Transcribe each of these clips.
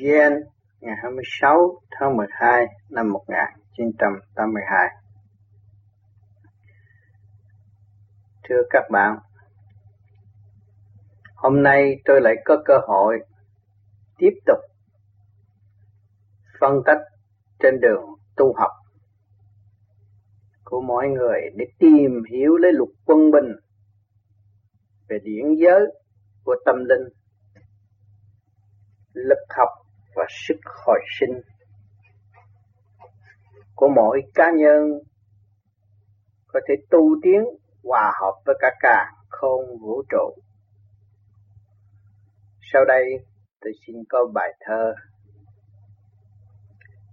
Gen ngày 26 tháng 12 năm 1982. Thưa các bạn, hôm nay tôi lại có cơ hội tiếp tục phân tích trên đường tu học của mọi người để tìm hiểu lấy luật quân bình về điển giới của tâm linh lực học và sức hồi sinh của mỗi cá nhân có thể tu tiến hòa hợp với cả càng không vũ trụ. Sau đây, tôi xin có bài thơ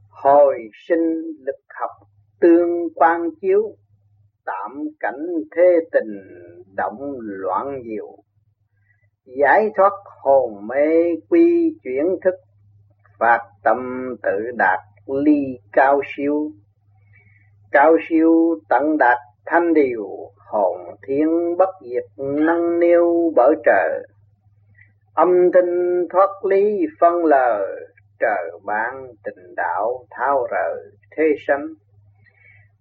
Hồi sinh lực học tương quan chiếu, Tạm cảnh thế tình động loạn diệu Giải thoát hồn mê quy chuyển thức phát tâm tự đạt ly cao siêu. Cao siêu tận đạt thanh điều hồn thiên bất diệt năng niêu bở trời âm thanh thoát lý phân lờ, trời ban tình đạo thao rời thế sanh.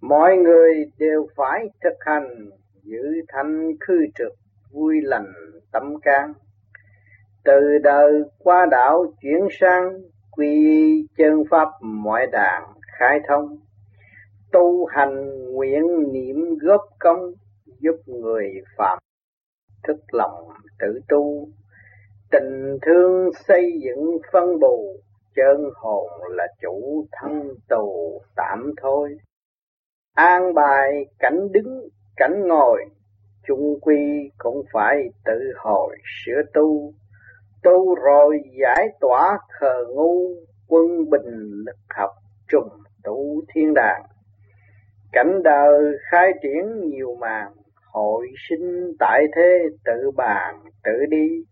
Mọi người đều phải thực hành giữ thanh khư trực vui lành tâm can. Từ đời qua đạo chuyển sang quy chân pháp mọi đàn khai thông, tu hành nguyện niệm góp công, giúp người phạm thức lòng tự tu, tình thương xây dựng phân bù, chân hồn là chủ thân tù tạm thôi. An bài cảnh đứng, cảnh ngồi, chung quy cũng phải tự hồi sửa tu tu rồi giải tỏa khờ ngu, quân bình lực học trùng tụ thiên đàng. Cảnh đời khai triển nhiều màn, hội sinh tại thế tự bàn tự đi.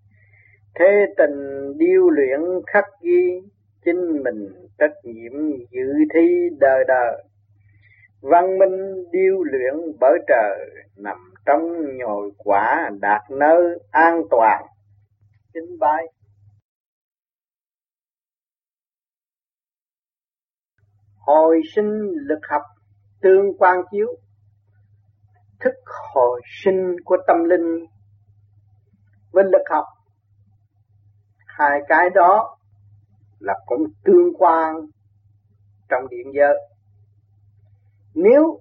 Thế tình điêu luyện khắc ghi, chính mình trách nhiệm dự thi đời đời. Văn minh điêu luyện bởi trời, nằm trong nhồi quả đạt nơi an toàn kính bái hồi sinh lực học tương quan chiếu. Thức hồi sinh của tâm linh. Với lực học, hai cái đó là cũng tương quan trong điện giới. Nếu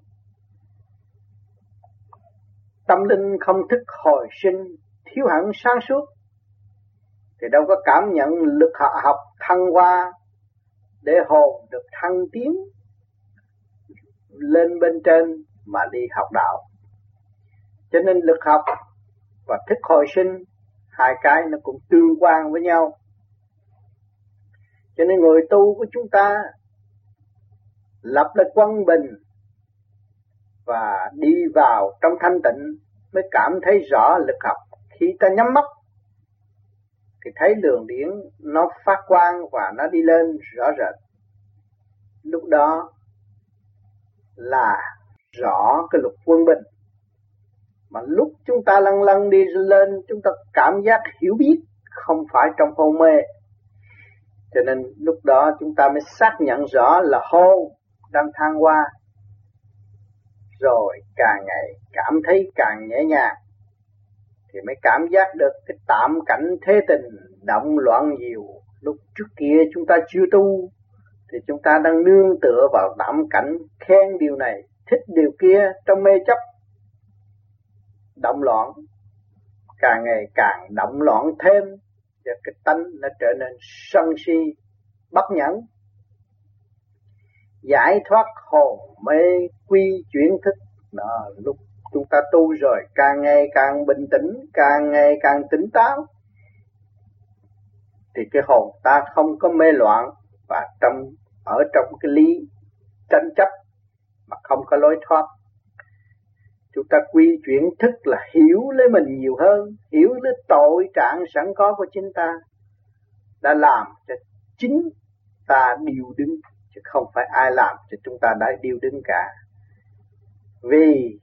tâm linh không thức hồi sinh, thiếu hẳn sáng suốt thì đâu có cảm nhận lực học thăng hoa để hồn được thăng tiến lên bên trên mà đi học đạo. Cho nên lực học và thức hồi sinh, hai cái nó cũng tương quan với nhau. Cho nên người tu của chúng ta lập lại quân bình và đi vào trong thanh tịnh mới cảm thấy rõ lực học. Khi ta nhắm mắt thì thấy đường điển nó phát quang và nó đi lên rõ rệt. Lúc đó là rõ cái luật quân bình. Mà lúc chúng ta lăn lăn đi lên, chúng ta cảm giác hiểu biết không phải trong hôn mê. Cho nên lúc đó chúng ta mới xác nhận rõ là hôn đang thăng qua rồi càng ngày cảm thấy càng nhẹ nhàng thì mới cảm giác được cái tạm cảnh thế tình động loạn nhiều. Lúc trước kia chúng ta chưa tu, thì chúng ta đang nương tựa vào tạm cảnh khen điều này, thích điều kia trong mê chấp. Động loạn, càng ngày càng động loạn thêm, và cái tánh nó trở nên sân si, bất nhẫn. Giải thoát hồn mê quy chuyển thức, đó lúc chúng ta tu rồi càng ngày càng bình tĩnh, càng ngày càng tỉnh táo, thì cái hồn ta không có mê loạn và trong, ở trong cái lý tranh chấp mà không có lối thoát. Chúng ta quy chuyển thức là hiểu lấy mình nhiều hơn, hiểu lấy tội trạng sẵn có của chính ta, đã làm cho chính ta điều đứng, chứ không phải ai làm cho chúng ta đã điều đứng cả. Vì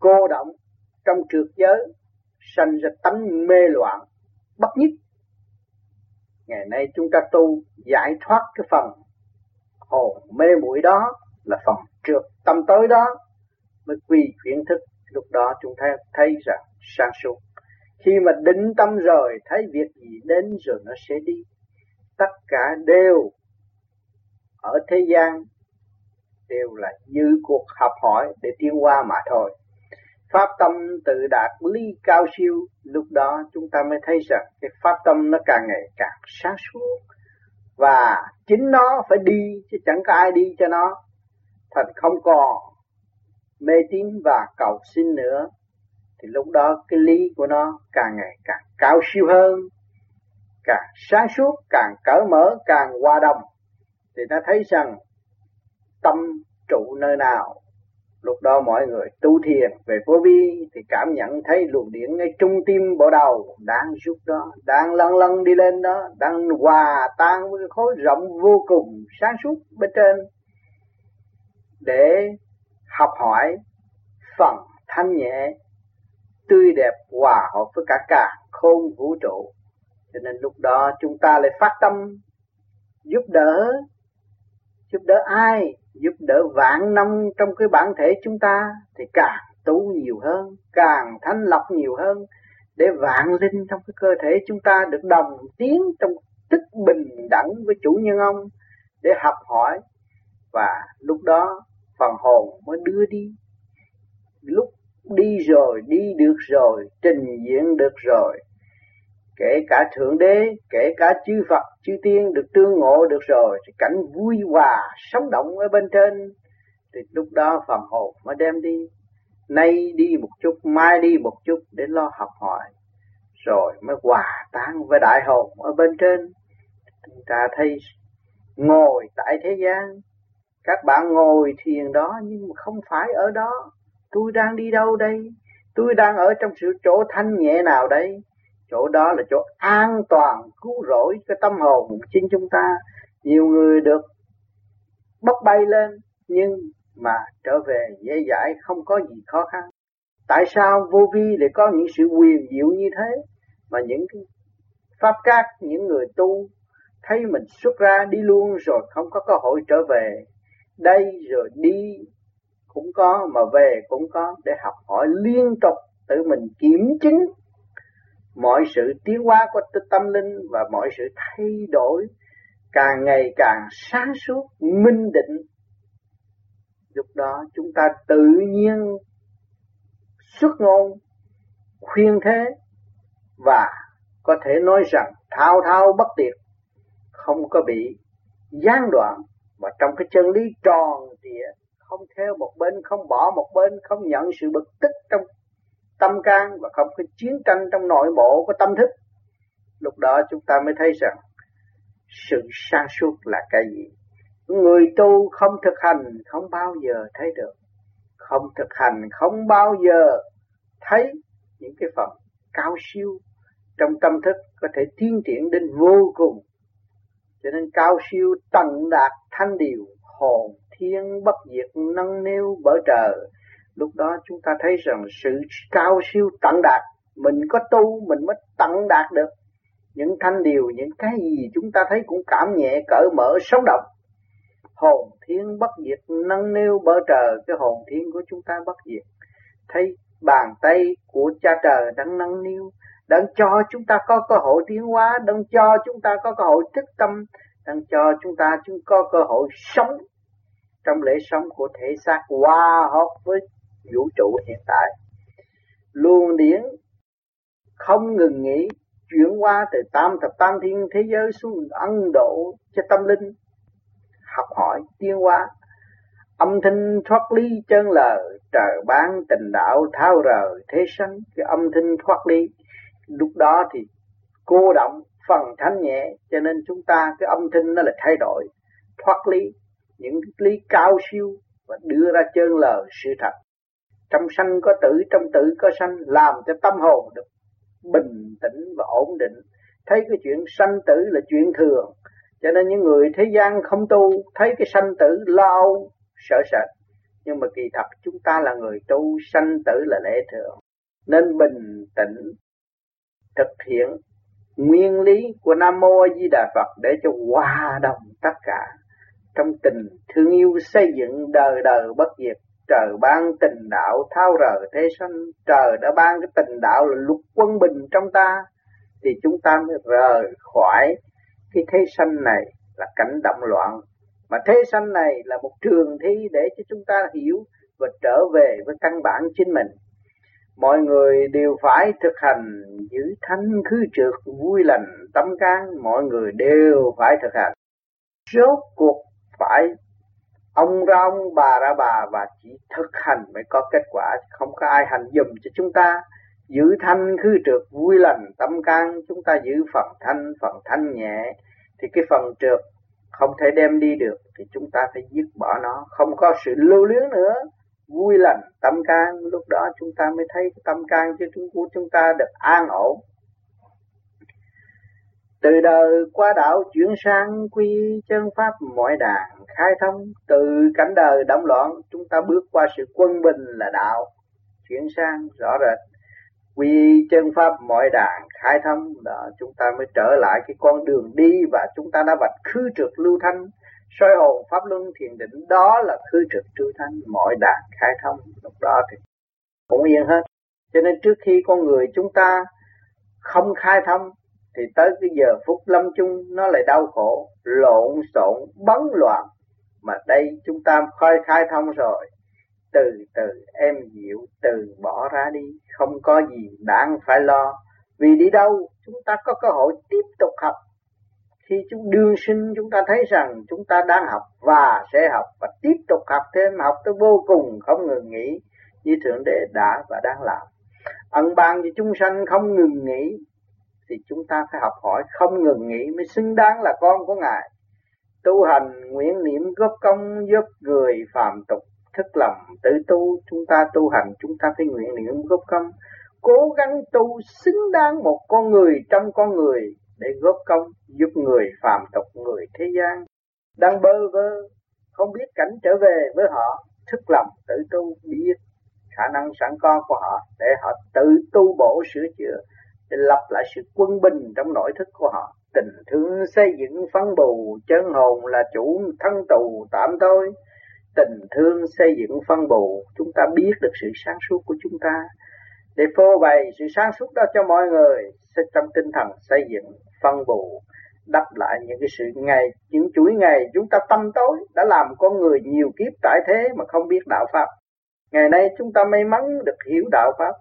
cô động trong trượt giới, sanh ra tánh mê loạn, bất nhất. Ngày nay chúng ta tu giải thoát cái phần hồn mê muội đó, là phần trượt tâm tới đó, mới quy chuyển thức. Lúc đó chúng ta thấy rằng sáng suốt, khi mà định tâm rồi, thấy việc gì đến rồi nó sẽ đi. Tất cả đều ở thế gian đều là như cuộc học hỏi để tiến qua mà thôi pháp tâm tự đạt ly cao siêu, lúc đó chúng ta mới thấy rằng cái pháp tâm nó càng ngày càng sáng suốt. Và chính nó phải đi, chứ chẳng có ai đi cho nó. Thành không còn mê tín và cầu xin nữa, thì lúc đó cái lý của nó càng ngày càng cao siêu hơn, càng sáng suốt, càng cởi mở, càng hòa đồng. Thì ta thấy rằng tâm trụ nơi nào lúc đó mọi người tu thiền về vô vi thì cảm nhận thấy luồng điện ngay trung tim bộ đầu đang rút đó, đang lăn lăn đi lên đó, đang hòa tan với cái khối rộng vô cùng sáng suốt bên trên. Để học hỏi phần thanh nhẹ, tươi đẹp hòa hợp với cả cả khôn vũ trụ. Cho nên lúc đó chúng ta lại phát tâm giúp đỡ giúp đỡ ai? Giúp đỡ vạn năm trong cái bản thể chúng ta thì càng tu nhiều hơn, càng thanh lọc nhiều hơn, để vạn linh trong cái cơ thể chúng ta được đồng tiến trong tức bình đẳng với chủ nhân ông để học hỏi. Và lúc đó phần hồn mới đưa đi. Lúc đi rồi, đi được rồi, trình diễn được rồi kể cả thượng đế, kể cả chư phật, chư tiên được tương ngộ được rồi, thì cảnh vui hòa, sống động ở bên trên, thì lúc đó phần hồn mới đem đi. Nay đi một chút, mai đi một chút để lo học hỏi, rồi mới hòa tan với đại hồn ở bên trên. Chúng ta thấy ngồi tại thế gian. Các bạn ngồi thiền đó nhưng mà không phải ở đó. Tôi đang đi đâu đây? Tôi đang ở trong sự chỗ thanh nhẹ nào đây? Chỗ đó là chỗ an toàn cứu rỗi cái tâm hồn của chính chúng ta. Nhiều người được bốc bay lên, nhưng mà trở về dễ dãi, không có gì khó khăn. Tại sao vô vi lại có những sự quyền diệu như thế? Mà những cái pháp các, những người tu thấy mình xuất ra đi luôn rồi không có cơ hội trở về. Đây rồi đi cũng có, mà về cũng có để học hỏi liên tục tự mình kiểm chứng mọi sự tiến hóa của tâm linh và mọi sự thay đổi càng ngày càng sáng suốt, minh định. Lúc đó chúng ta tự nhiên xuất ngôn, khuyên thế và có thể nói rằng thao thao bất tuyệt, không có bị gián đoạn và trong cái chân lý tròn trịa, không theo một bên, không bỏ một bên, không nhận sự bực tức trong tâm can và không có chiến tranh trong nội bộ của tâm thức. Lúc đó chúng ta mới thấy rằng sự sáng suốt là cái gì? Người tu không thực hành không bao giờ thấy được. Không thực hành không bao giờ thấy những cái phần cao siêu trong tâm thức có thể tiến triển đến vô cùng. Cho nên cao siêu tận đạt thanh điều, hồn, thiên, bất diệt nâng niu bởi trời lúc đó chúng ta thấy rằng sự cao siêu tận đạt, mình có tu, mình mới tận đạt được. Những thanh điều, những cái gì chúng ta thấy cũng cảm nhẹ, cởi mở sống động hồn thiên bất diệt, nâng niu bờ trời, cái hồn thiên của chúng ta bất diệt. Thấy bàn tay của cha trời đang nâng niu, đang cho chúng ta có cơ hội tiến hóa, đang cho chúng ta có cơ hội thức tâm, đang cho chúng ta, chúng có cơ hội sống trong lễ sống của thể xác hòa hợp với vũ trụ hiện tại. Luồng điển không ngừng nghỉ chuyển qua từ tam thập tam thiên thế giới xuống ân độ cho tâm linh, học hỏi tiến hóa, âm thanh thoát ly chân lời trời ban tình đạo thao rời thế sanh. Cái âm thanh thoát ly, lúc đó thì cô động phần thanh nhẹ, cho nên chúng ta cái âm thanh nó là thay đổi, thoát ly những lý cao siêu và đưa ra chân lời sự thật trong sanh có tử, trong tử có sanh, làm cho tâm hồn được bình tĩnh và ổn định. Thấy cái chuyện sanh tử là chuyện thường. Cho nên những người thế gian không tu, thấy cái sanh tử lo âu, sợ sệt. Nhưng mà kỳ thật chúng ta là người tu, sanh tử là lẽ thường. Nên bình tĩnh, thực hiện nguyên lý của Nam Mô A Di Đà Phật để cho hòa đồng tất cả trong tình thương yêu xây dựng đời đời bất diệt trời ban tình đạo thao rờ thế sanh. Trời đã ban cái tình đạo là lục quân bình trong ta, thì chúng ta mới rời khỏi cái thế sanh này là cảnh động loạn. Mà thế sanh này là một trường thi để cho chúng ta hiểu và trở về với căn bản chính mình. Mọi người đều phải thực hành giữ thanh khứ trượt, vui lành, tâm can. Mọi người đều phải thực hành. Rốt cuộc phải ông ra ông, bà ra bà và chỉ thực hành mới có kết quả. Không có ai hành dùm cho chúng ta. Giữ thanh khứ trượt vui lành tâm can. Chúng ta giữ phần thanh phần thanh nhẹ. Thì cái phần trượt không thể đem đi được thì chúng ta phải dứt bỏ nó. Không có sự lưu luyến nữa. Vui lành tâm can. Lúc đó chúng ta mới thấy tâm can chứ chúng của chúng ta được an ổn từ đời qua đạo chuyển sang quy chân pháp mọi đàn khai thông, từ cảnh đời động loạn, chúng ta bước qua sự quân bình là đạo, chuyển sang rõ rệt. Quy chân pháp mọi đàn khai thông, đó, chúng ta mới trở lại cái con đường đi và chúng ta đã vạch khứ trượt lưu thanh. Soi hồn pháp luân thiền định, đó là khứ trực trư thanh, mọi đàn khai thông. Lúc đó thì cũng yên hết. Cho nên trước khi con người chúng ta không khai thông thì tới cái giờ phút lâm chung, nó lại đau khổ, lộn xộn, bấn loạn. Mà đây, chúng ta khai khai thông rồi. Từ từ em dịu từ bỏ ra đi, không có gì đáng phải lo. Vì đi đâu, chúng ta có cơ hội tiếp tục học. Khi chúng đương sinh, chúng ta thấy rằng chúng ta đang học và sẽ học và tiếp tục học thêm, học tới vô cùng không ngừng nghỉ như thượng đế đã và đang làm. Ân ban cho chúng sanh không ngừng nghỉ thì chúng ta phải học hỏi, không ngừng nghỉ mới xứng đáng là con của ngài. Tu hành nguyện niệm góp công, giúp người phàm tục, thức lầm tự tu, chúng ta tu hành, chúng ta phải nguyện niệm góp công. Cố gắng tu xứng đáng một con người trong con người để góp công, giúp người phàm tục, người thế gian. Đang bơ vơ, không biết cảnh trở về với họ, thức lầm tự tu, biết khả năng sẵn có của họ để họ tự tu bổ sửa chữa để lập lại sự quân bình trong nội thức của họ. Tình thương xây dựng phân bù chân hồn là chủ thân tù tạm thôi. Tình thương xây dựng phân bù, chúng ta biết được sự sáng suốt của chúng ta. Để phô bày sự sáng suốt đó cho mọi người, sẽ trong tinh thần xây dựng phân bù, đắp lại những cái sự ngày, những chuỗi ngày chúng ta tâm tối, đã làm con người nhiều kiếp tại thế mà không biết đạo pháp. Ngày nay chúng ta may mắn được hiểu đạo pháp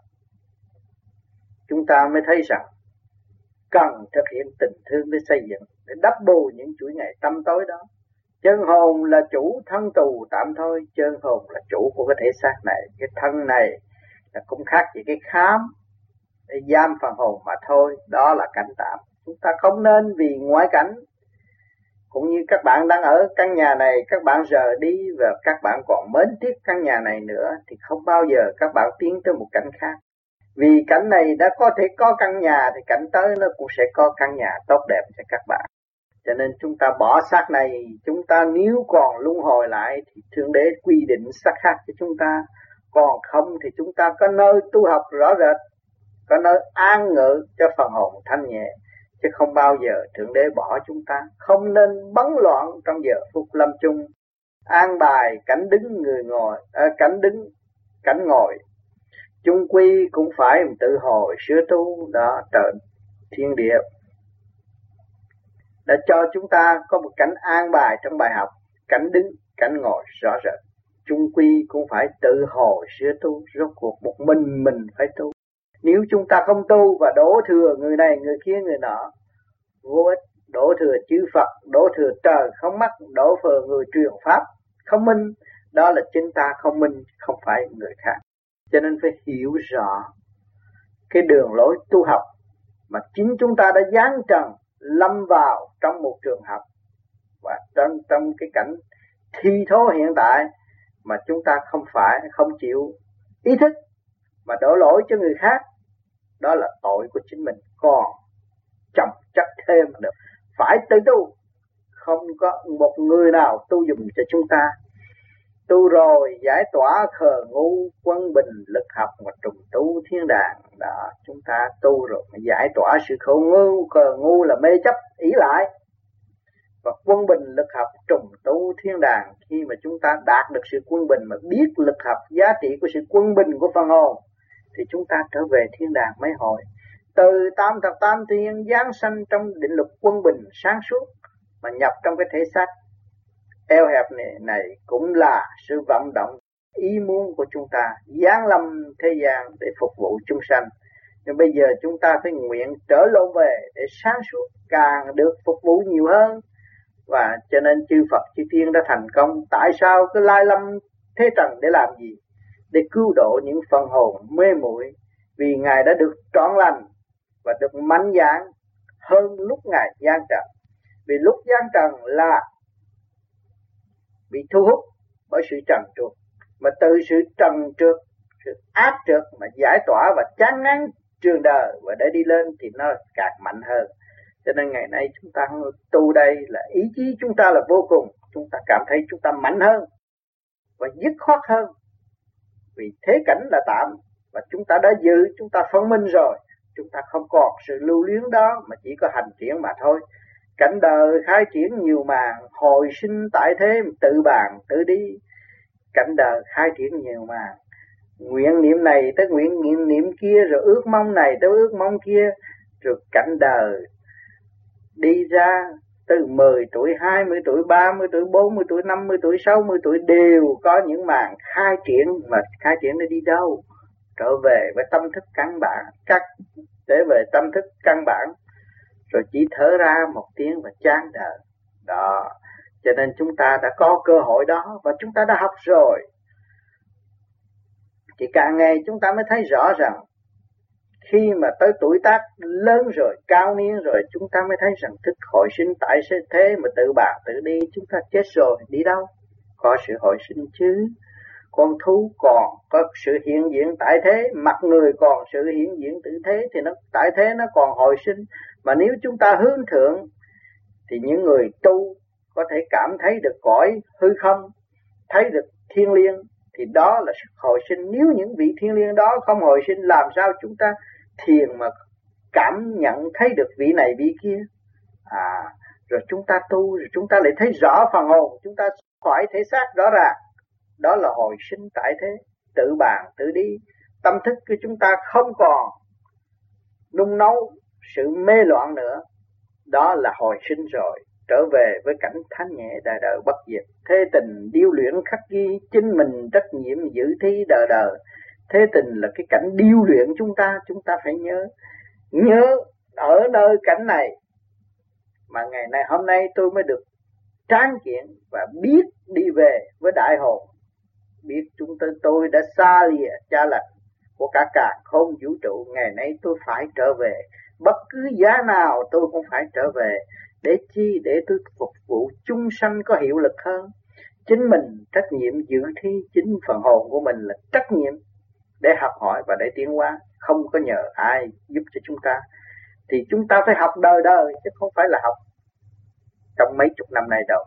chúng ta mới thấy rằng cần thực hiện tình thương để xây dựng, để đắp bù những chuỗi ngày tâm tối đó. Chân hồn là chủ thân tù tạm thôi, chân hồn là chủ của cái thể xác này. Cái thân này là cũng khác gì cái khám để giam phần hồn mà thôi, đó là cảnh tạm. Chúng ta không nên vì ngoại cảnh. Cũng như các bạn đang ở căn nhà này, các bạn giờ đi và các bạn còn mến tiếc căn nhà này nữa, thì không bao giờ các bạn tiến tới một cảnh khác vì cảnh này đã có thể có căn nhà thì cảnh tới nó cũng sẽ có căn nhà tốt đẹp cho các bạn. Cho nên chúng ta bỏ xác này chúng ta nếu còn luân hồi lại thì thượng đế quy định xác khác cho chúng ta. Còn không thì chúng ta có nơi tu học rõ rệt có nơi an ngự cho phần hồn thanh nhẹ chứ không bao giờ thượng đế bỏ chúng ta. Không nên bấn loạn trong giờ phút lâm chung an bài cảnh đứng người ngồi à, cảnh đứng cảnh ngồi chung quy cũng phải tự hồi sửa tu đó trời thiên địa. Đã cho chúng ta có một cảnh an bài trong bài học, cảnh đứng, cảnh ngồi rõ rệt. Chung quy cũng phải tự hồi sửa tu, rốt cuộc một mình mình phải tu. Nếu chúng ta không tu và đổ thừa người này, người kia, người nọ, vô ích. Đổ thừa chư Phật, đổ thừa trời không mắt đổ thừa người truyền pháp không minh, đó là chính ta không minh, không phải người khác cho nên phải hiểu rõ cái đường lối tu học mà chính chúng ta đã giáng trần, lâm vào trong một trường học. Và trong trong cái cảnh thi thố hiện tại mà chúng ta không phải, không chịu ý thức mà đổ lỗi cho người khác, đó là tội của chính mình. Còn chồng chất thêm được phải tự tu. Không có một người nào tu dùng cho chúng ta tu rồi, giải tỏa khờ ngu, quân bình, lực học và trùng tu thiên đàng. Đó, chúng ta tu rồi giải tỏa sự khổ ngu. Khờ ngu là mê chấp, ý lại. Và quân bình, lực học trùng tu thiên đàng. Khi mà chúng ta đạt được sự quân bình, mà biết lực học giá trị của sự quân bình của phần hồn, thì chúng ta trở về thiên đàng mấy hồi. Từ tam thập tam thiên, giáng sanh trong định luật quân bình sáng suốt, mà nhập trong cái thể xác eo hẹp này, này cũng là sự vận động ý muốn của chúng ta giáng lâm thế gian để phục vụ chúng sanh. Nhưng bây giờ chúng ta phải nguyện trở lộ về để sáng suốt càng được phục vụ nhiều hơn. Và cho nên chư Phật chư Thiên đã thành công. Tại sao cứ lai lâm thế trần để làm gì? Để cứu độ những phần hồn mê muội. Vì ngài đã được trọn lành và được mạnh dạn hơn lúc ngài gian trần. Vì lúc gian trần là bị thu hút bởi sự trần trượt mà từ sự trần trượt sự áp trượt mà giải tỏa và chán ngán trường đời và để đi lên thì nó càng mạnh hơn. Cho nên ngày nay chúng ta tu đây là ý chí chúng ta là vô cùng. Chúng ta cảm thấy chúng ta mạnh hơn và dứt khoát hơn. Vì thế cảnh là tạm và chúng ta đã giữ, chúng ta phân minh rồi. Chúng ta không còn sự lưu luyến đó mà chỉ có hành triển mà thôi cảnh đời khai triển nhiều màn hồi sinh tại thế tự bàn tự đi. Cảnh đời khai triển nhiều màn. Nguyện niệm này tới nguyện niệm niệm kia rồi ước mong này tới ước mong kia rồi cảnh đời đi ra từ 10 tuổi, 20 tuổi, 30 tuổi, 40 tuổi, 50 tuổi, 60 tuổi đều có những màn khai triển mà khai triển để đi đâu? Trở về với tâm thức căn bản, cắt để về tâm thức căn bản rồi chỉ thở ra một tiếng và chán đời. Đó, cho nên chúng ta đã có cơ hội đó và chúng ta đã học rồi. Thì càng ngày chúng ta mới thấy rõ rằng khi mà tới tuổi tác lớn rồi cao niên rồi chúng ta mới thấy rằng thức hồi sinh tại thế mà tự bà tự đi chúng ta chết rồi đi đâu có sự hồi sinh chứ con thú còn có sự hiện diện tại thế, mặt người còn sự hiện diện tự thế, thì nó, tại thế nó còn hồi sinh. Mà nếu chúng ta hướng thượng, thì những người tu có thể cảm thấy được cõi hư không, thấy được thiên liêng, thì đó là sự hồi sinh. Nếu những vị thiên liêng đó không hồi sinh, làm sao chúng ta thiền mà cảm nhận thấy được vị này vị kia? À rồi chúng ta tu, rồi chúng ta lại thấy rõ phần hồn, chúng ta khỏi thể xác rõ ràng đó là hồi sinh tại thế, tự bàn tự đi. Tâm thức của chúng ta không còn nung nấu sự mê loạn nữa. Đó là hồi sinh rồi, trở về với cảnh thanh nhẹ đời đời bất diệt. Thế tình điêu luyện khắc ghi chính mình trách nhiệm giữ thi đời đời. Thế tình là cái cảnh điêu luyện chúng ta chúng ta phải nhớ. Nhớ ở nơi cảnh này mà ngày nay hôm nay tôi mới được tráng kiện và biết đi về với đại hồn biết chúng tôi tôi đã xa lìa cha lành của cả cả không vũ trụ. Ngày nay tôi phải trở về. Bất cứ giá nào tôi cũng phải trở về để chi, để tôi phục vụ chung sanh có hiệu lực hơn. Chính mình trách nhiệm giữ thi, chính phần hồn của mình là trách nhiệm để học hỏi và để tiến hóa. Không có nhờ ai giúp cho chúng ta. Thì chúng ta phải học đời đời, chứ không phải là học trong mấy chục năm nay đâu.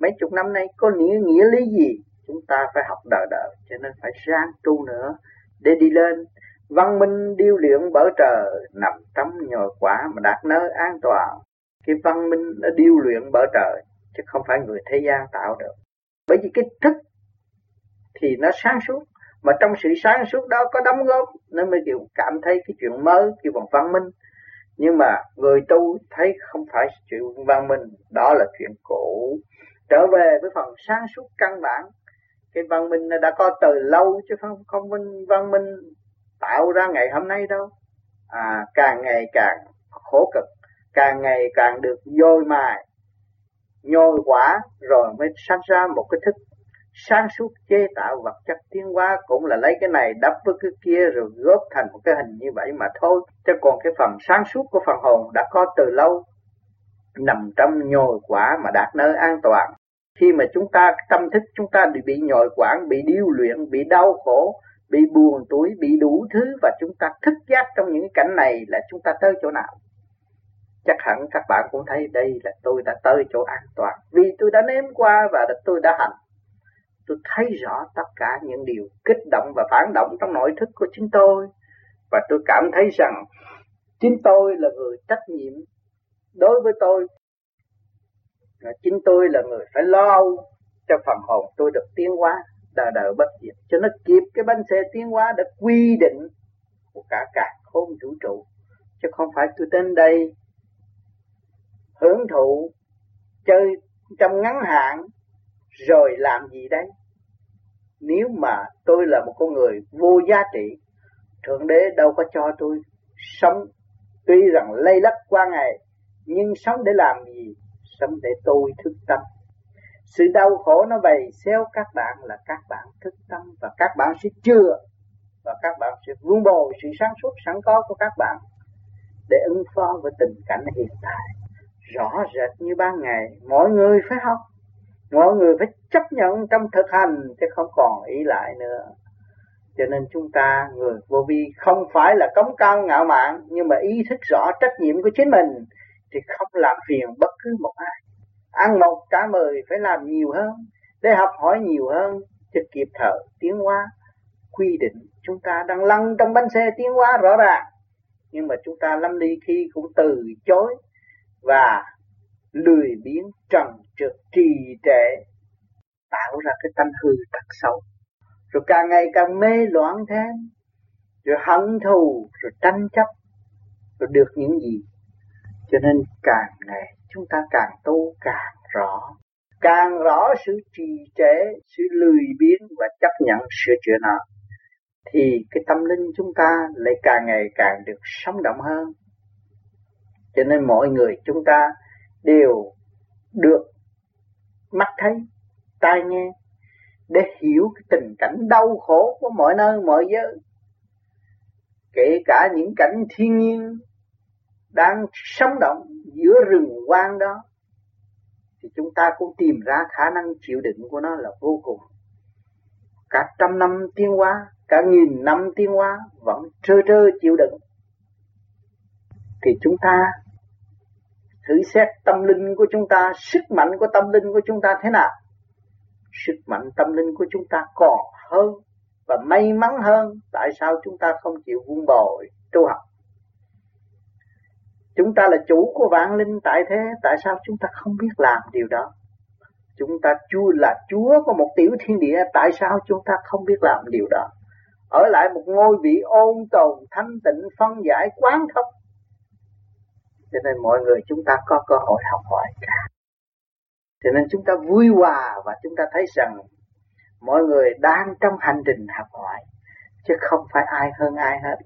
Mấy chục năm nay có nghĩa nghĩa lý gì? Chúng ta phải học đời đời cho nên phải ráng tu nữa để đi lên. Văn minh điêu luyện bởi trời nằm trong nhồi quả mà đạt nơi an toàn. Cái văn minh nó điêu luyện bởi trời chứ không phải người thế gian tạo được. Bởi vì cái thức thì nó sáng suốt, mà trong sự sáng suốt đó có đóng góp nên mới chịu cảm thấy cái chuyện mới, kêu bằng văn minh. Nhưng mà người tu thấy không phải chuyện văn minh, đó là chuyện cũ. Trở về với phần sáng suốt căn bản cái văn minh đã có từ lâu chứ không không minh văn minh tạo ra ngày hôm nay đâu. À càng ngày càng khổ cực, càng ngày càng được dôi mài, nhồi quả rồi mới sinh ra một cái thức sáng suốt chế tạo vật chất tiến hóa. Cũng là lấy cái này đắp với cái kia rồi góp thành một cái hình như vậy mà thôi. Chứ còn cái phần sáng suốt của phần hồn đã có từ lâu, nằm trong nhồi quả mà đạt nơi an toàn khi mà chúng ta tâm thức chúng ta bị nhồi quản bị điêu luyện, bị đau khổ, bị buồn tuổi, bị đủ thứ và chúng ta thức giác trong những cảnh này là chúng ta tới chỗ nào? Chắc hẳn các bạn cũng thấy đây là tôi đã tới chỗ an toàn. Vì tôi đã nếm qua và tôi đã hành. Tôi thấy rõ tất cả những điều kích động và phản động trong nội thức của chính tôi. Và tôi cảm thấy rằng chính tôi là người trách nhiệm đối với tôi chính tôi là người phải lo cho phần hồn tôi được tiến hóa đời đời bất diệt. Cho nó kịp cái bánh xe tiến hóa đã quy định của cả cả khôn vũ trụ. Chứ không phải tôi đến đây hưởng thụ, chơi trong ngắn hạn, rồi làm gì đấy. Nếu mà tôi là một con người vô giá trị, thượng đế đâu có cho tôi sống. Tuy rằng lây lắc qua ngày, nhưng sống để làm gì? Sống để tôi thức tâm. Sự đau khổ nó bày xéo các bạn là các bạn thức tâm và các bạn sẽ chưa và các bạn sẽ vun bồi sự sáng suốt, sẵn có của các bạn để ứng phó với tình cảnh hiện tại. Rõ rệt như ban ngày, mọi người phải học, mọi người phải chấp nhận trong thực hành chứ không còn ý lại nữa. Cho nên chúng ta, người vô vi, không phải là cống cao ngạo mạn, nhưng mà ý thức rõ trách nhiệm của chính mình thì không làm phiền bất cứ một ai. Ăn một trả mời phải làm nhiều hơn, để học hỏi nhiều hơn, cho kịp thở tiến hóa. Quy định chúng ta đang lăn trong bánh xe tiến hóa rõ ràng, nhưng mà chúng ta lâm ly khi cũng từ chối và lười biếng trần trượt trì trệ, tạo ra cái tâm hư tật xấu. Rồi càng ngày càng mê loạn thêm, rồi hận thù, rồi tranh chấp, rồi được những gì cho nên càng ngày chúng ta càng tu càng rõ. Càng rõ sự trì trệ, sự lười biếng và chấp nhận sửa chữa nó, thì cái tâm linh chúng ta lại càng ngày càng được sống động hơn. Cho nên mọi người chúng ta đều được mắt thấy, tai nghe để hiểu cái tình cảnh đau khổ của mọi nơi, mọi giới. Kể cả những cảnh thiên nhiên đang sống động giữa rừng quang đó, thì chúng ta cũng tìm ra khả năng chịu đựng của nó là vô cùng. Cả trăm năm tiến hóa, cả nghìn năm tiến hóa vẫn trơ trơ chịu đựng. Thì chúng ta thử xét tâm linh của chúng ta, sức mạnh của tâm linh của chúng ta thế nào? Sức mạnh tâm linh của chúng ta còn hơn và may mắn hơn. Tại sao chúng ta không chịu vun bồi tu học? Chúng ta là chủ của vạn linh tại thế, tại sao chúng ta không biết làm điều đó? Chúng ta chúa là chúa của một tiểu thiên địa, tại sao chúng ta không biết làm điều đó? Ở lại một ngôi vị ôn tồn, thanh tịnh, phân giải, quán thông. Cho nên mọi người chúng ta có cơ hội học hỏi cả. Cho nên chúng ta vui hòa và chúng ta thấy rằng mọi người đang trong hành trình học hỏi, chứ không phải ai hơn ai hết.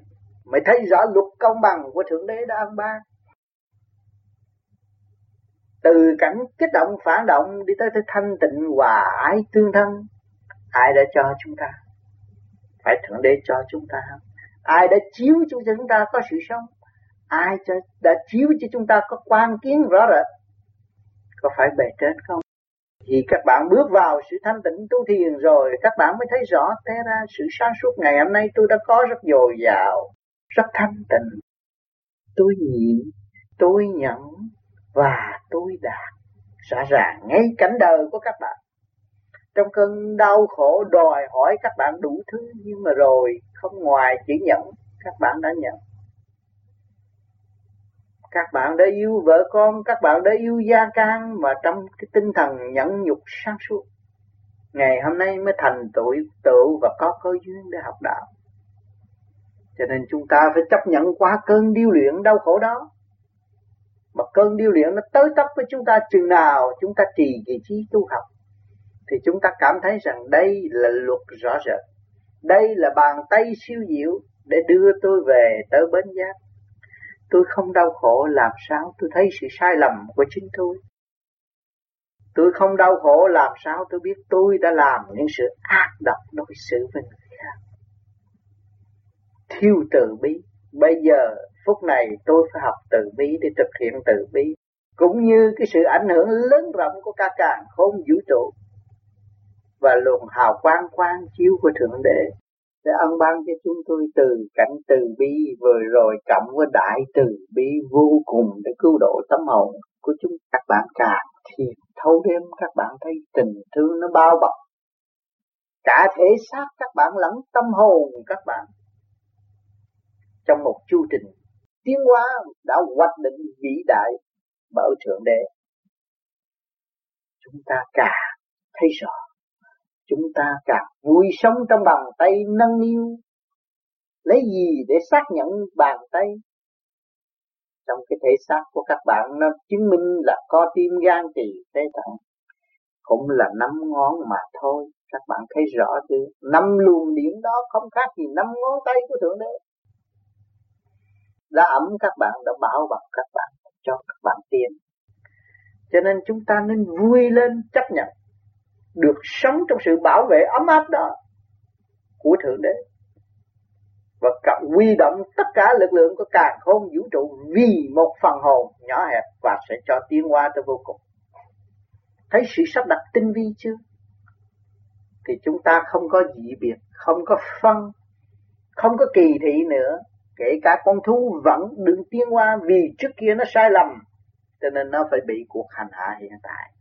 Mày thấy rõ luật công bằng của thượng đế đã ban từ cảnh kích động phản động đi tới tới thanh tịnh hòa ái tương thân. Ai đã cho chúng ta? Phải thượng đế cho chúng ta. Ai đã chiếu cho chúng ta có sự sống? Ai cho, đã chiếu cho chúng ta có quan kiến rõ rệt? Có phải bề trên không? Thì các bạn bước vào sự thanh tịnh tu thiền rồi các bạn mới thấy rõ té ra sự sáng suốt. Ngày hôm nay tôi đã có rất dồi dào rất thanh tịnh. Tôi nhịn tôi nhận và tôi đạt rõ ràng ngay cảnh đời của các bạn. Trong cơn đau khổ đòi hỏi các bạn đủ thứ, nhưng mà rồi không ngoài chỉ nhận, các bạn đã nhận. Các bạn đã yêu vợ con, các bạn đã yêu gia can và trong cái tinh thần nhẫn nhục sáng suốt, ngày hôm nay mới thành tuổi tựu và có cơ duyên để học đạo. Cho nên chúng ta phải chấp nhận qua cơn điêu luyện đau khổ đó mà cơn điêu luyện nó tới tấp với chúng ta, chừng nào chúng ta trì kỳ trí tu học, thì chúng ta cảm thấy rằng đây là luật rõ rệt. Đây là bàn tay siêu diệu để đưa tôi về tới bến giác. Tôi không đau khổ làm sao tôi thấy sự sai lầm của chính tôi. Tôi không đau khổ làm sao tôi biết tôi đã làm những sự ác độc đối xử với người khác. Thiếu từ bi bây giờ phút này tôi phải học từ bi để thực hiện từ bi. Cũng như cái sự ảnh hưởng lớn rộng của cả càng khôn vũ trụ và luồng hào quang quang chiếu của thượng đế. Để ân ban cho chúng tôi từ cảnh từ bi vừa rồi cộng với đại từ bi vô cùng để cứu độ tâm hồn của chúng các bạn càng, thì thâu đêm các bạn thấy tình thương nó bao bọc. Cả thể xác các bạn lẫn tâm hồn các bạn. Trong một chu trình tiến hóa đã hoạch định vĩ đại bởi thượng đế. Chúng ta càng thấy rõ, chúng ta càng vui sống trong bàn tay nâng niu, lấy gì để xác nhận bàn tay? Trong cái thể xác của các bạn, nó chứng minh là có tim gan tỳ phế thận cũng là năm ngón mà thôi. Các bạn thấy rõ chưa? năm luồng điển đó không khác gì năm ngón tay của thượng đế đã ẩm các bạn đã bảo bọc các bạn cho các bạn tiền cho nên chúng ta nên vui lên chấp nhận được sống trong sự bảo vệ ấm áp đó của thượng đế và quy động tất cả lực lượng của càng không vũ trụ vì một phần hồn nhỏ hẹp và sẽ cho tiến qua tới vô cùng. Thấy sự sắp đặt tinh vi chưa? Thì chúng ta không có dị biệt, không có phân, không có kỳ thị nữa. Kể cả con thú vẫn đừng tiến qua vì trước kia nó sai lầm, cho nên nó phải bị cuộc hành hạ hiện tại.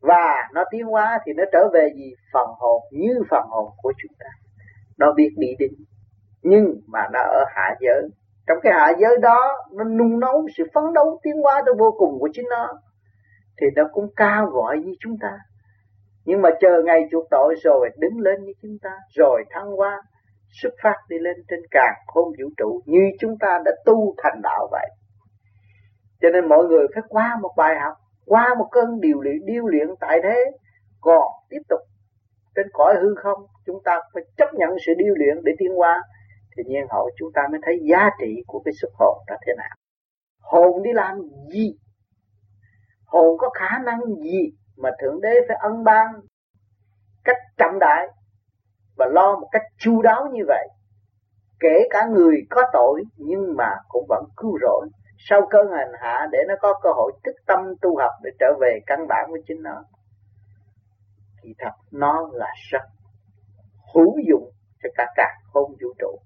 Và nó tiến hóa thì nó trở về gì? Phần hồn như phần hồn của chúng ta. Nó biết đi đến nhưng mà nó ở hạ giới trong cái hạ giới đó nó nung nấu sự phấn đấu tiến hóa tới vô cùng của chính nó thì nó cũng cao gọi như chúng ta nhưng mà chờ ngày chuộc tội rồi đứng lên như chúng ta rồi thăng hoa xuất phát đi lên trên càng khôn vũ trụ như chúng ta đã tu thành đạo vậy. Cho nên mọi người phải qua một bài học, qua một cơn điều luyện, điêu luyện tại thế. Còn tiếp tục trên cõi hư không, chúng ta phải chấp nhận sự điêu luyện để tiến qua thì nhiên hậu chúng ta mới thấy giá trị của cái xuất hồn là thế nào. Hồn đi làm gì? Hồn có khả năng gì mà thượng đế phải ân ban? Cách trọng đại và lo một cách chu đáo như vậy. Kể cả người có tội nhưng mà cũng vẫn cứu rỗi. Sau cơn hành hạ để nó có cơ hội thức tâm tu học để trở về căn bản của chính nó. Thì thật nó là rất hữu dụng cho cả cả không vũ trụ.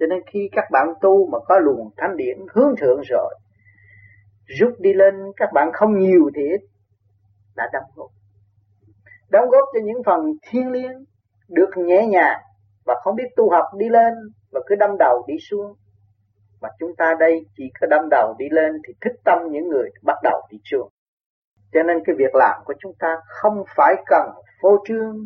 Cho nên khi các bạn tu mà có luồng thánh điển hướng thượng rồi, rút đi lên các bạn không nhiều thì ít đã đóng góp. Đóng góp cho những phần thiên liêng được nhẹ nhàng và không biết tu học đi lên và cứ đâm đầu đi xuống. Mà chúng ta đây chỉ có đâm đầu đi lên thì thích tâm những người bắt đầu đi xuống. Cho nên cái việc làm của chúng ta không phải cần phô trương,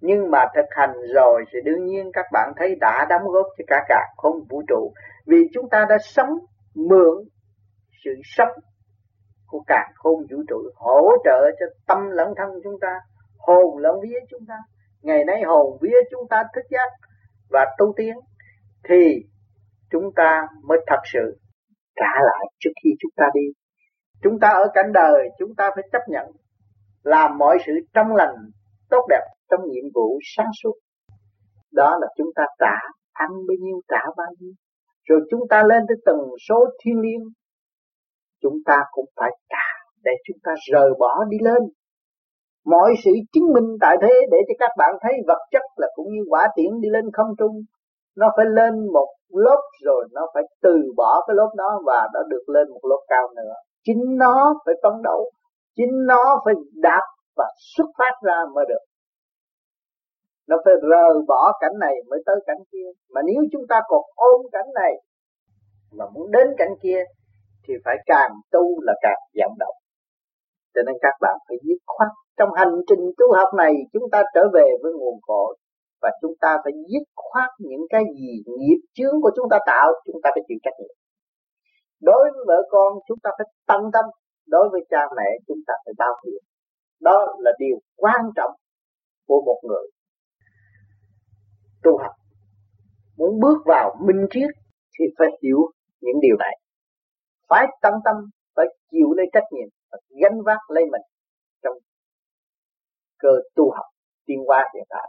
nhưng mà thực hành rồi thì đương nhiên các bạn thấy đã đóng góp cho cả cả không vũ trụ. Vì chúng ta đã sống mượn sự sống của cả không vũ trụ hỗ trợ cho tâm lẫn thân chúng ta, hồn lẫn vía chúng ta ngày nay hồn vía chúng ta thức giác và tu tiến, thì chúng ta mới thật sự trả lại trước khi chúng ta đi. Chúng ta ở cảnh đời, chúng ta phải chấp nhận làm mọi sự trong lành, tốt đẹp trong nhiệm vụ sáng suốt. Đó là chúng ta trả, ăn bao nhiêu, trả bao nhiêu. Rồi chúng ta lên tới tầng số thiên liêng, chúng ta cũng phải trả để chúng ta rời bỏ đi lên mọi sự chứng minh tại thế để cho các bạn thấy vật chất là cũng như quả tiễn đi lên không trung. Nó phải lên một lớp rồi nó phải từ bỏ cái lớp đó và nó được lên một lớp cao nữa. Chính nó phải phấn đấu, chính nó phải đạp và xuất phát ra mới được. Nó phải rời bỏ cảnh này mới tới cảnh kia. Mà nếu chúng ta còn ôm cảnh này mà muốn đến cảnh kia thì phải càng tu là càng vận động. Cho nên các bạn phải dứt khoát trong hành trình tu học này, chúng ta trở về với nguồn cội và chúng ta phải dứt khoát những cái gì nghiệp chướng của chúng ta tạo, chúng ta phải chịu trách nhiệm. Đối với vợ con, chúng ta phải tăng tâm. Đối với cha mẹ, chúng ta phải bao hiểu đó là điều quan trọng của một người tu học. Muốn bước vào minh triết thì phải hiểu những điều này. Phải tâm tâm, phải chịu lấy trách nhiệm phải gánh vác lấy mình trong cơ tu học tiến hóa hiện tại.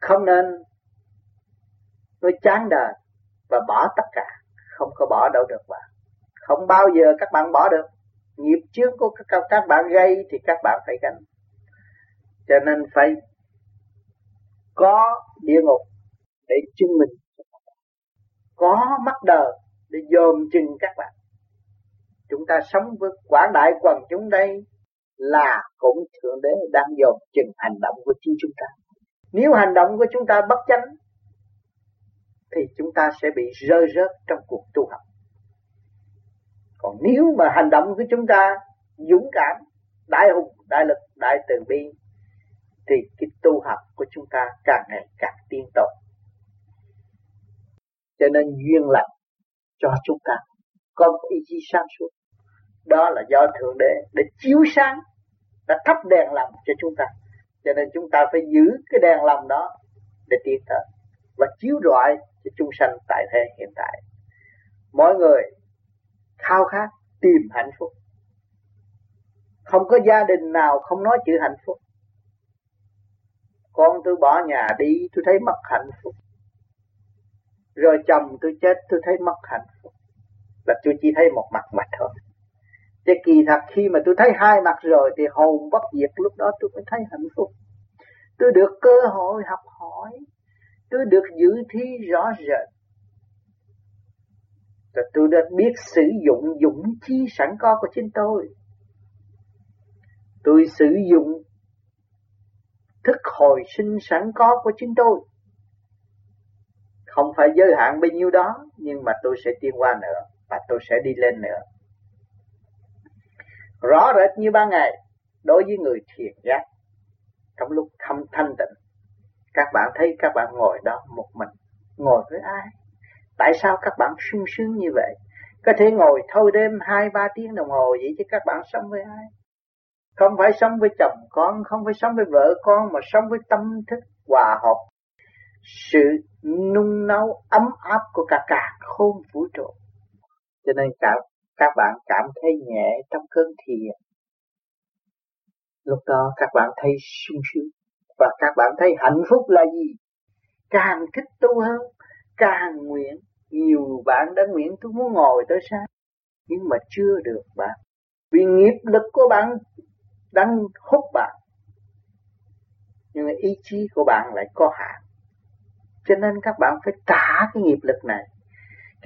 Không nên nói chán đời và bỏ tất cả, không có bỏ đâu được bạn. Không bao giờ các bạn bỏ được. Nghiệp chướng của các bạn gây thì các bạn phải gánh. Cho nên phải có địa ngục để chứng minh. Có mắt đời để dòm chừng các bạn. Chúng ta sống với quảng đại quần chúng đây là cũng thượng đế đang dồn chừng hành động của chính chúng ta. Nếu hành động của chúng ta bất chánh, thì chúng ta sẽ bị rơi rớt trong cuộc tu học. Còn nếu mà hành động của chúng ta dũng cảm, đại hùng, đại lực, đại từ bi, thì cái tu học của chúng ta càng ngày càng tiến tốt cho nên duyên lành cho chúng ta, có một ý chí sáng suốt đó là do thượng đế để chiếu sáng, đã thắp đèn lòng cho chúng ta. Cho nên chúng ta phải giữ cái đèn lòng đó để tiến tới và chiếu rọi cho chúng sanh tại thế hiện tại. Mỗi người khao khát tìm hạnh phúc. Không có gia đình nào không nói chữ hạnh phúc. Con tôi bỏ nhà đi, tôi thấy mất hạnh phúc. Rồi chồng tôi chết, tôi thấy mất hạnh phúc. Là tôi chỉ thấy một mặt mặt thôi. Thế kỳ thật khi mà tôi thấy hai mặt rồi thì hồn bất diệt lúc đó tôi mới thấy hạnh phúc. Tôi được cơ hội học hỏi, tôi được dự thi rõ rệt. Và tôi đã biết sử dụng dũng chi sẵn có của chính tôi. Tôi sử dụng thức hồi sinh sẵn có của chính tôi. Không phải giới hạn bao nhiêu đó, nhưng mà tôi sẽ tiến qua nữa, và tôi sẽ đi lên nữa rõ rệt như ban ngày, đối với người thiền giác, trong lúc thâm thanh tịnh, các bạn thấy các bạn ngồi đó một mình. Ngồi với ai? Tại sao các bạn sung sướng như vậy? Có thể ngồi thâu đêm hai, ba tiếng đồng hồ vậy chứ các bạn sống với ai? Không phải sống với chồng con, không phải sống với vợ con, mà sống với tâm thức hòa hợp. Sự nung nấu ấm áp của cả cả khôn vũ trụ. Cho nên cả các bạn cảm thấy nhẹ trong cơn thiền. Lúc đó các bạn thấy sung sướng và các bạn thấy hạnh phúc là gì? Càng thích tu hơn, càng nguyện. Nhiều bạn đã nguyện tôi muốn ngồi tới sáng, nhưng mà chưa được bạn. Vì nghiệp lực của bạn đang hút bạn. Nhưng mà ý chí của bạn lại có hạn. Cho nên các bạn phải trả cái nghiệp lực này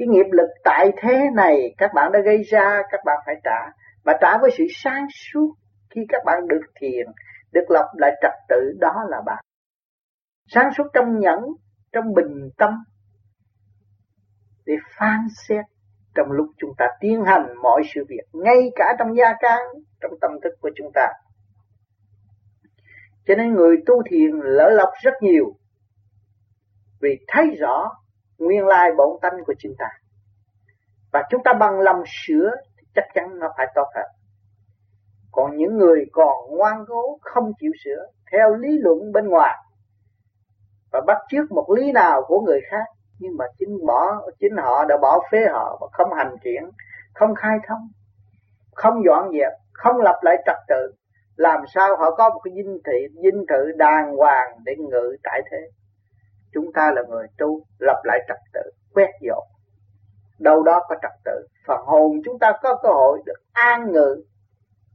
cái nghiệp lực tại thế này, các bạn đã gây ra, các bạn phải trả. Và trả với sự sáng suốt khi các bạn được thiền, được lập lại trật tự, đó là bạn. Sáng suốt trong nhẫn, trong bình tâm, để phán xét trong lúc chúng ta tiến hành mọi sự việc, ngay cả trong gia can, trong tâm thức của chúng ta. Cho nên người tu thiền lỡ lọc rất nhiều, vì thấy rõ nguyên lai bổn tánh của chúng ta. Và chúng ta bằng lòng sửa thì chắc chắn nó phải tốt hơn. Còn những người còn ngoan cố không chịu sửa, theo lý luận bên ngoài, và bắt chước một lý nào của người khác, nhưng mà chính bỏ, chính họ đã bỏ phế họ và không hành triển không khai thông, không dọn dẹp, không lập lại trật tự, làm sao họ có một cái dinh thị, dinh thự đàng hoàng để ngự tại thế? Chúng ta là người tu lập lại trật tự, quét dọn. Đâu đó có trật tự, phần hồn chúng ta có cơ hội được an ngự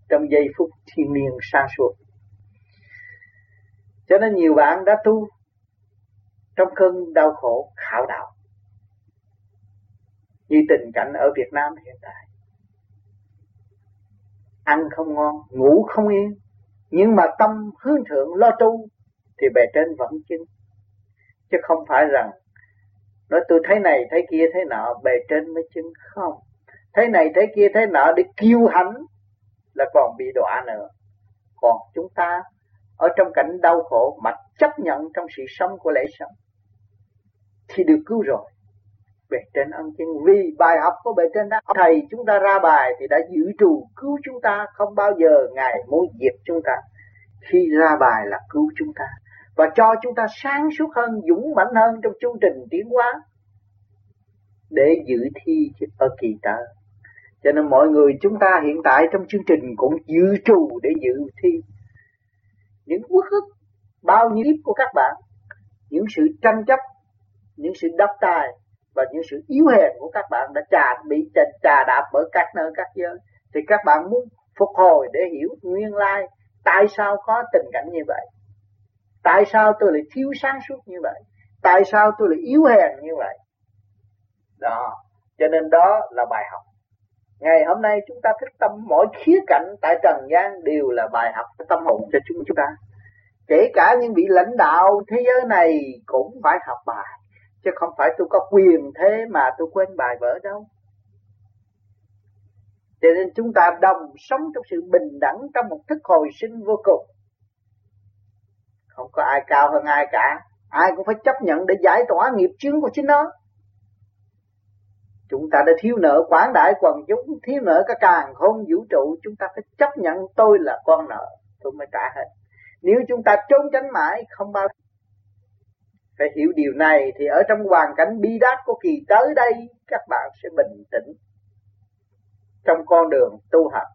trong giây phút thiên niên xa suốt cho nên nhiều bạn đã tu trong cơn đau khổ khảo đạo. Như tình cảnh ở Việt Nam hiện tại. Ăn không ngon, ngủ không yên, nhưng mà tâm hướng thượng lo tu thì bề trên vẫn chứng chứ không phải rằng, nói tôi thấy này, thấy kia, thấy nọ, bề trên mới chứng không. Thấy này, thấy kia, thấy nọ để kiêu hãnh là còn bị đọa nữa còn chúng ta ở trong cảnh đau khổ mà chấp nhận trong sự sống của lễ sống, thì được cứu rồi. Bề trên ân chứng vì bài học của bề trên đã thầy chúng ta ra bài thì đã giữ trù cứu chúng ta không bao giờ, ngài muốn diệt chúng ta. Khi ra bài là cứu chúng ta và cho chúng ta sáng suốt hơn, dũng mãnh hơn trong chương trình tiến hóa để dự thi ở kỳ tới. Cho nên mọi người chúng ta hiện tại trong chương trình cũng dự trù để dự thi. Những uất ức, bao nhiêu của các bạn, những sự tranh chấp, những sự đắp tài và những sự yếu hèn của các bạn đã trà bị trà, trà đạp bởi các nơi các giới thì các bạn muốn phục hồi để hiểu nguyên lai tại sao có tình cảnh như vậy Tại sao tôi lại thiếu sáng suốt như vậy? Tại sao tôi lại yếu hèn như vậy? Đó, cho nên đó là bài học. ngày hôm nay chúng ta thức tâm mỗi khía cạnh tại trần gian đều là bài học tâm hồn cho chúng chúng ta kể cả những vị lãnh đạo thế giới này cũng phải học bài chứ không phải tôi có quyền thế mà tôi quên bài vở đâu cho nên chúng ta đồng sống trong sự bình đẳng trong một thức hồi sinh vô cùng không có ai cao hơn ai cả. Ai cũng phải chấp nhận để giải tỏa nghiệp chướng của chính nó. Chúng ta đã thiếu nợ quảng đại quần chúng, thiếu nợ cả càng không vũ trụ. Chúng ta phải chấp nhận tôi là con nợ. Tôi mới trả hết. Nếu chúng ta trốn tránh mãi, không bao phải hiểu điều này, thì ở trong hoàn cảnh bi đát của kỳ tới đây, các bạn sẽ bình tĩnh. Trong con đường tu học,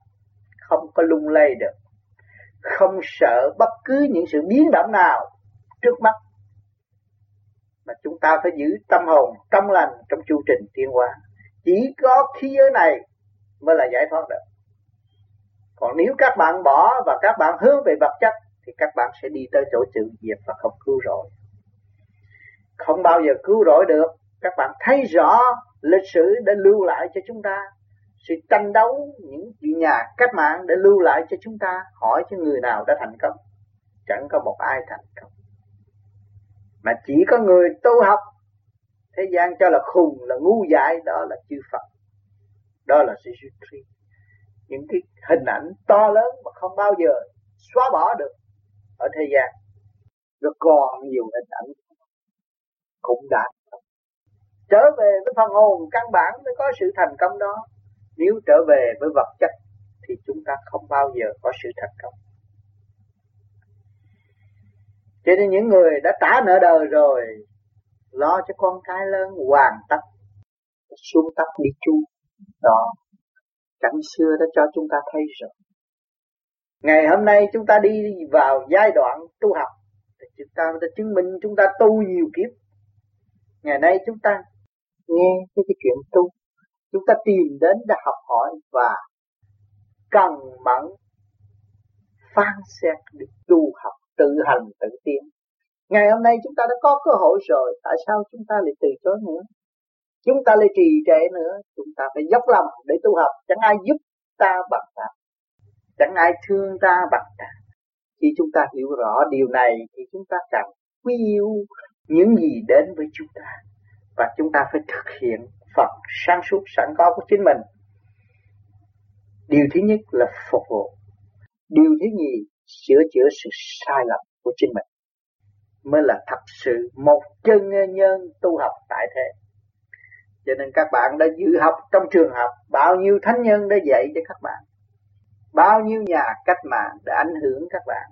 không có lung lay được không sợ bất cứ những sự biến động nào trước mắt, mà chúng ta phải giữ tâm hồn trong lành trong chu trình tiến hóa. Chỉ có khí giới này mới là giải thoát được. Còn nếu các bạn bỏ và các bạn hướng về vật chất, thì các bạn sẽ đi tới chỗ sự diệt và không cứu rỗi. Không bao giờ cứu rỗi được. Các bạn thấy rõ lịch sử đã lưu lại cho chúng ta sự tranh đấu những vị nhà cách mạng để lưu lại cho chúng ta hỏi cho người nào đã thành công. Chẳng có một ai thành công. Mà chỉ có người tu học. Thế gian cho là khùng, là ngu dại, đó là chư Phật. Đó là sự suy những cái hình ảnh to lớn mà không bao giờ xóa bỏ được ở thế gian. Rồi còn nhiều hình ảnh cũng đã. Trở về với phần hồn căn bản mới có sự thành công đó nếu trở về với vật chất thì chúng ta không bao giờ có sự thành công. Cho nên những người đã trả nợ đời rồi lo cho con cái lớn hoàn tất xuống tóc đi chu. Đó cảnh xưa đã cho chúng ta thấy rồi. Ngày hôm nay chúng ta đi vào giai đoạn tu học thì chúng ta đã chứng minh chúng ta tu nhiều kiếp. Ngày nay chúng ta nghe cái, cái chuyện tu chúng ta tìm đến để học hỏi và cần mẫn phán xét để tu học, tự hành, tự tiến. Ngày hôm nay chúng ta đã có cơ hội rồi, tại sao chúng ta lại từ chối nữa? Chúng ta lại trì trệ nữa, chúng ta phải dốc lòng để tu học. Chẳng ai giúp ta bằng ta, chẳng ai thương ta bằng ta. Khi chúng ta hiểu rõ điều này, thì chúng ta càng quý yêu những gì đến với chúng ta. Và chúng ta phải thực hiện Phật sáng suốt sẵn có của chính mình. Điều thứ nhất là phục vụ. Điều thứ nhì, sửa chữa sự sai lầm của chính mình. Mới là thật sự một chân nhân tu học tại thế. Cho nên các bạn đã dự học trong trường học, bao nhiêu thánh nhân đã dạy cho các bạn. Bao nhiêu nhà cách mạng đã ảnh hưởng các bạn.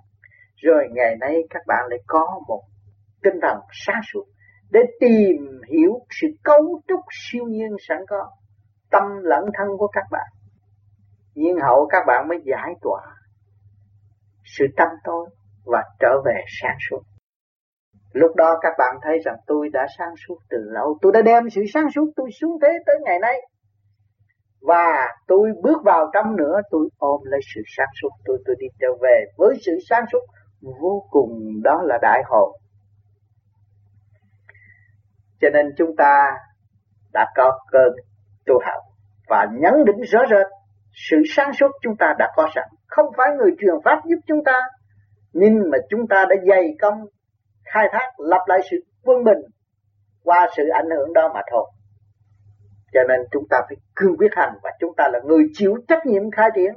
Rồi ngày nay các bạn lại có một tinh thần sáng suốt để tìm hiểu sự cấu trúc siêu nhiên sẵn có, tâm lẫn thân của các bạn. Nhiên hậu các bạn mới giải tỏa sự tâm tối và trở về sáng suốt. Lúc đó các bạn thấy rằng tôi đã sáng suốt từ lâu. Tôi đã đem sự sáng suốt tôi xuống thế tới ngày nay. Và tôi bước vào trong nữa, tôi ôm lấy sự sáng suốt. Tôi tôi đi trở về với sự sáng suốt vô cùng. Đó là đại hồn cho nên chúng ta đã có cơ tu học và nhấn định rõ rệt sự sáng suốt chúng ta đã có sẵn. Không phải người truyền pháp giúp chúng ta, nhưng mà chúng ta đã dày công, khai thác, lập lại sự quân bình qua sự ảnh hưởng đó mà thôi. Cho nên chúng ta phải cương quyết hành và chúng ta là người chịu trách nhiệm khai triển.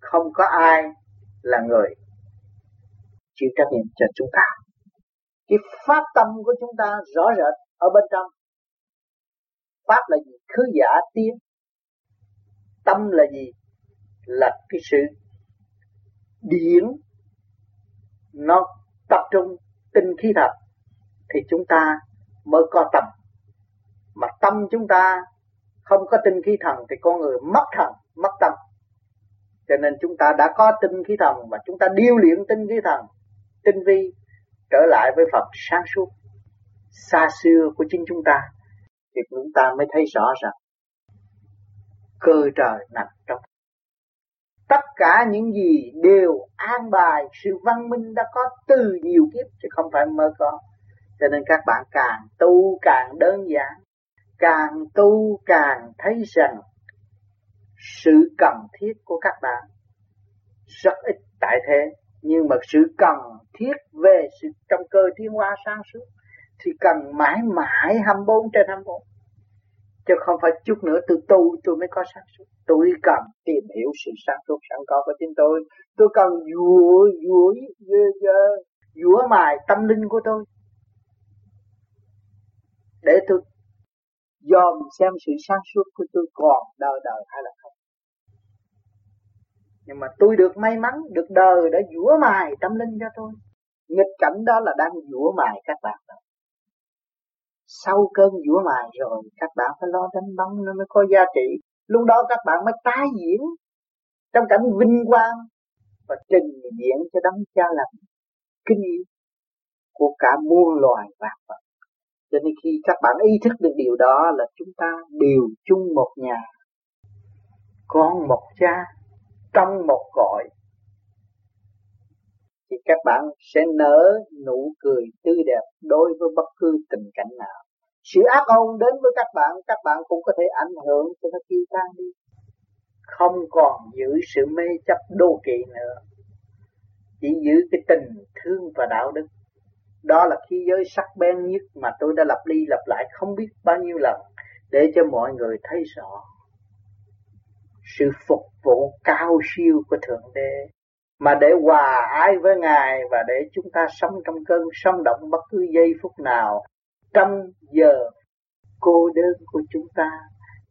Không có ai là người chịu trách nhiệm cho chúng ta cái phát tâm của chúng ta rõ rệt ở bên trong. Pháp là gì? Khứ giả tiến. Tâm là gì? Là cái sự điển. Nó tập trung tinh khí thật thì chúng ta mới có tâm. Mà tâm chúng ta không có tinh khí thần thì con người mất thần, mất tâm. Cho nên chúng ta đã có tinh khí thần và chúng ta điêu luyện tinh khí thần, tinh vi trở lại với Phật sáng suốt, xa xưa của chính chúng ta, thì chúng ta mới thấy rõ rằng cơ trời nằm trong. Tất cả những gì đều an bài, sự văn minh đã có từ nhiều kiếp chứ không phải mơ có. Cho nên các bạn càng tu càng đơn giản, càng tu càng thấy rằng sự cần thiết của các bạn rất ít tại thế nhưng mà sự cần thiết về sự trong cơ tiến hóa sáng suốt, thì cần mãi mãi 24 trên 24 chứ không phải chút nữa tôi tu tôi mới có sáng suốt. Tôi cần tìm hiểu sự sáng suốt sẵn có của chính tôi. Tôi cần dũa dũa dũa mài tâm linh của tôi. Để tôi dòm xem sự sáng suốt của tôi còn đời đời hay là không nhưng mà tôi được may mắn, được đời đã dũa mài tâm linh cho tôi. Nghịch cảnh đó là đang dũa mài các bạn đó. Sau cơn dũa mài rồi, các bạn phải lo đánh bóng nó mới có giá trị. Lúc đó các bạn mới tái diễn trong cảnh vinh quang và trình diễn cho đấng cha lành. Kinh nghiệm của cả muôn loài vạn vật. Cho nên khi các bạn ý thức được điều đó là chúng ta đều chung một nhà, con một cha trong một cõi, thì các bạn sẽ nở nụ cười tươi đẹp đối với bất cứ tình cảnh nào. Sự ác ôn đến với các bạn các bạn cũng có thể ảnh hưởng cho nó tiêu tan đi. Không còn giữ sự mê chấp đô kỵ nữa. Chỉ giữ cái tình thương và đạo đức. Đó là khi giới sắc bén nhất mà tôi đã lặp đi lặp lại không biết bao nhiêu lần để cho mọi người thấy rõ sự phục vụ cao siêu của Thượng Đế. Mà để hòa ái với Ngài và để chúng ta sống trong cơn sống động bất cứ giây phút nào, trong giờ cô đơn của chúng ta,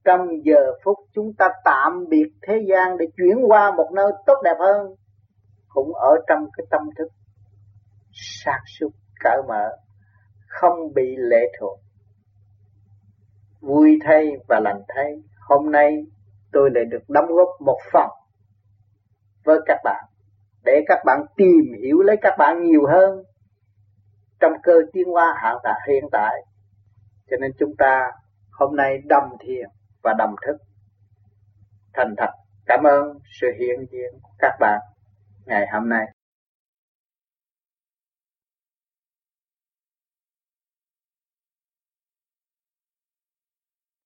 trong giờ phút chúng ta tạm biệt thế gian để chuyển qua một nơi tốt đẹp hơn, cũng ở trong cái tâm thức sáng suốt cởi mở, không bị lệ thuộc. Vui thay và lành thay, hôm nay tôi lại được đóng góp một phần với các bạn, để các bạn tìm hiểu lấy các bạn nhiều hơn trong cơ tiến hóa hiện tại hiện tại. Cho nên chúng ta hôm nay đồng thiền và đồng thức. Thành thật cảm ơn sự hiện diện của các bạn ngày hôm nay.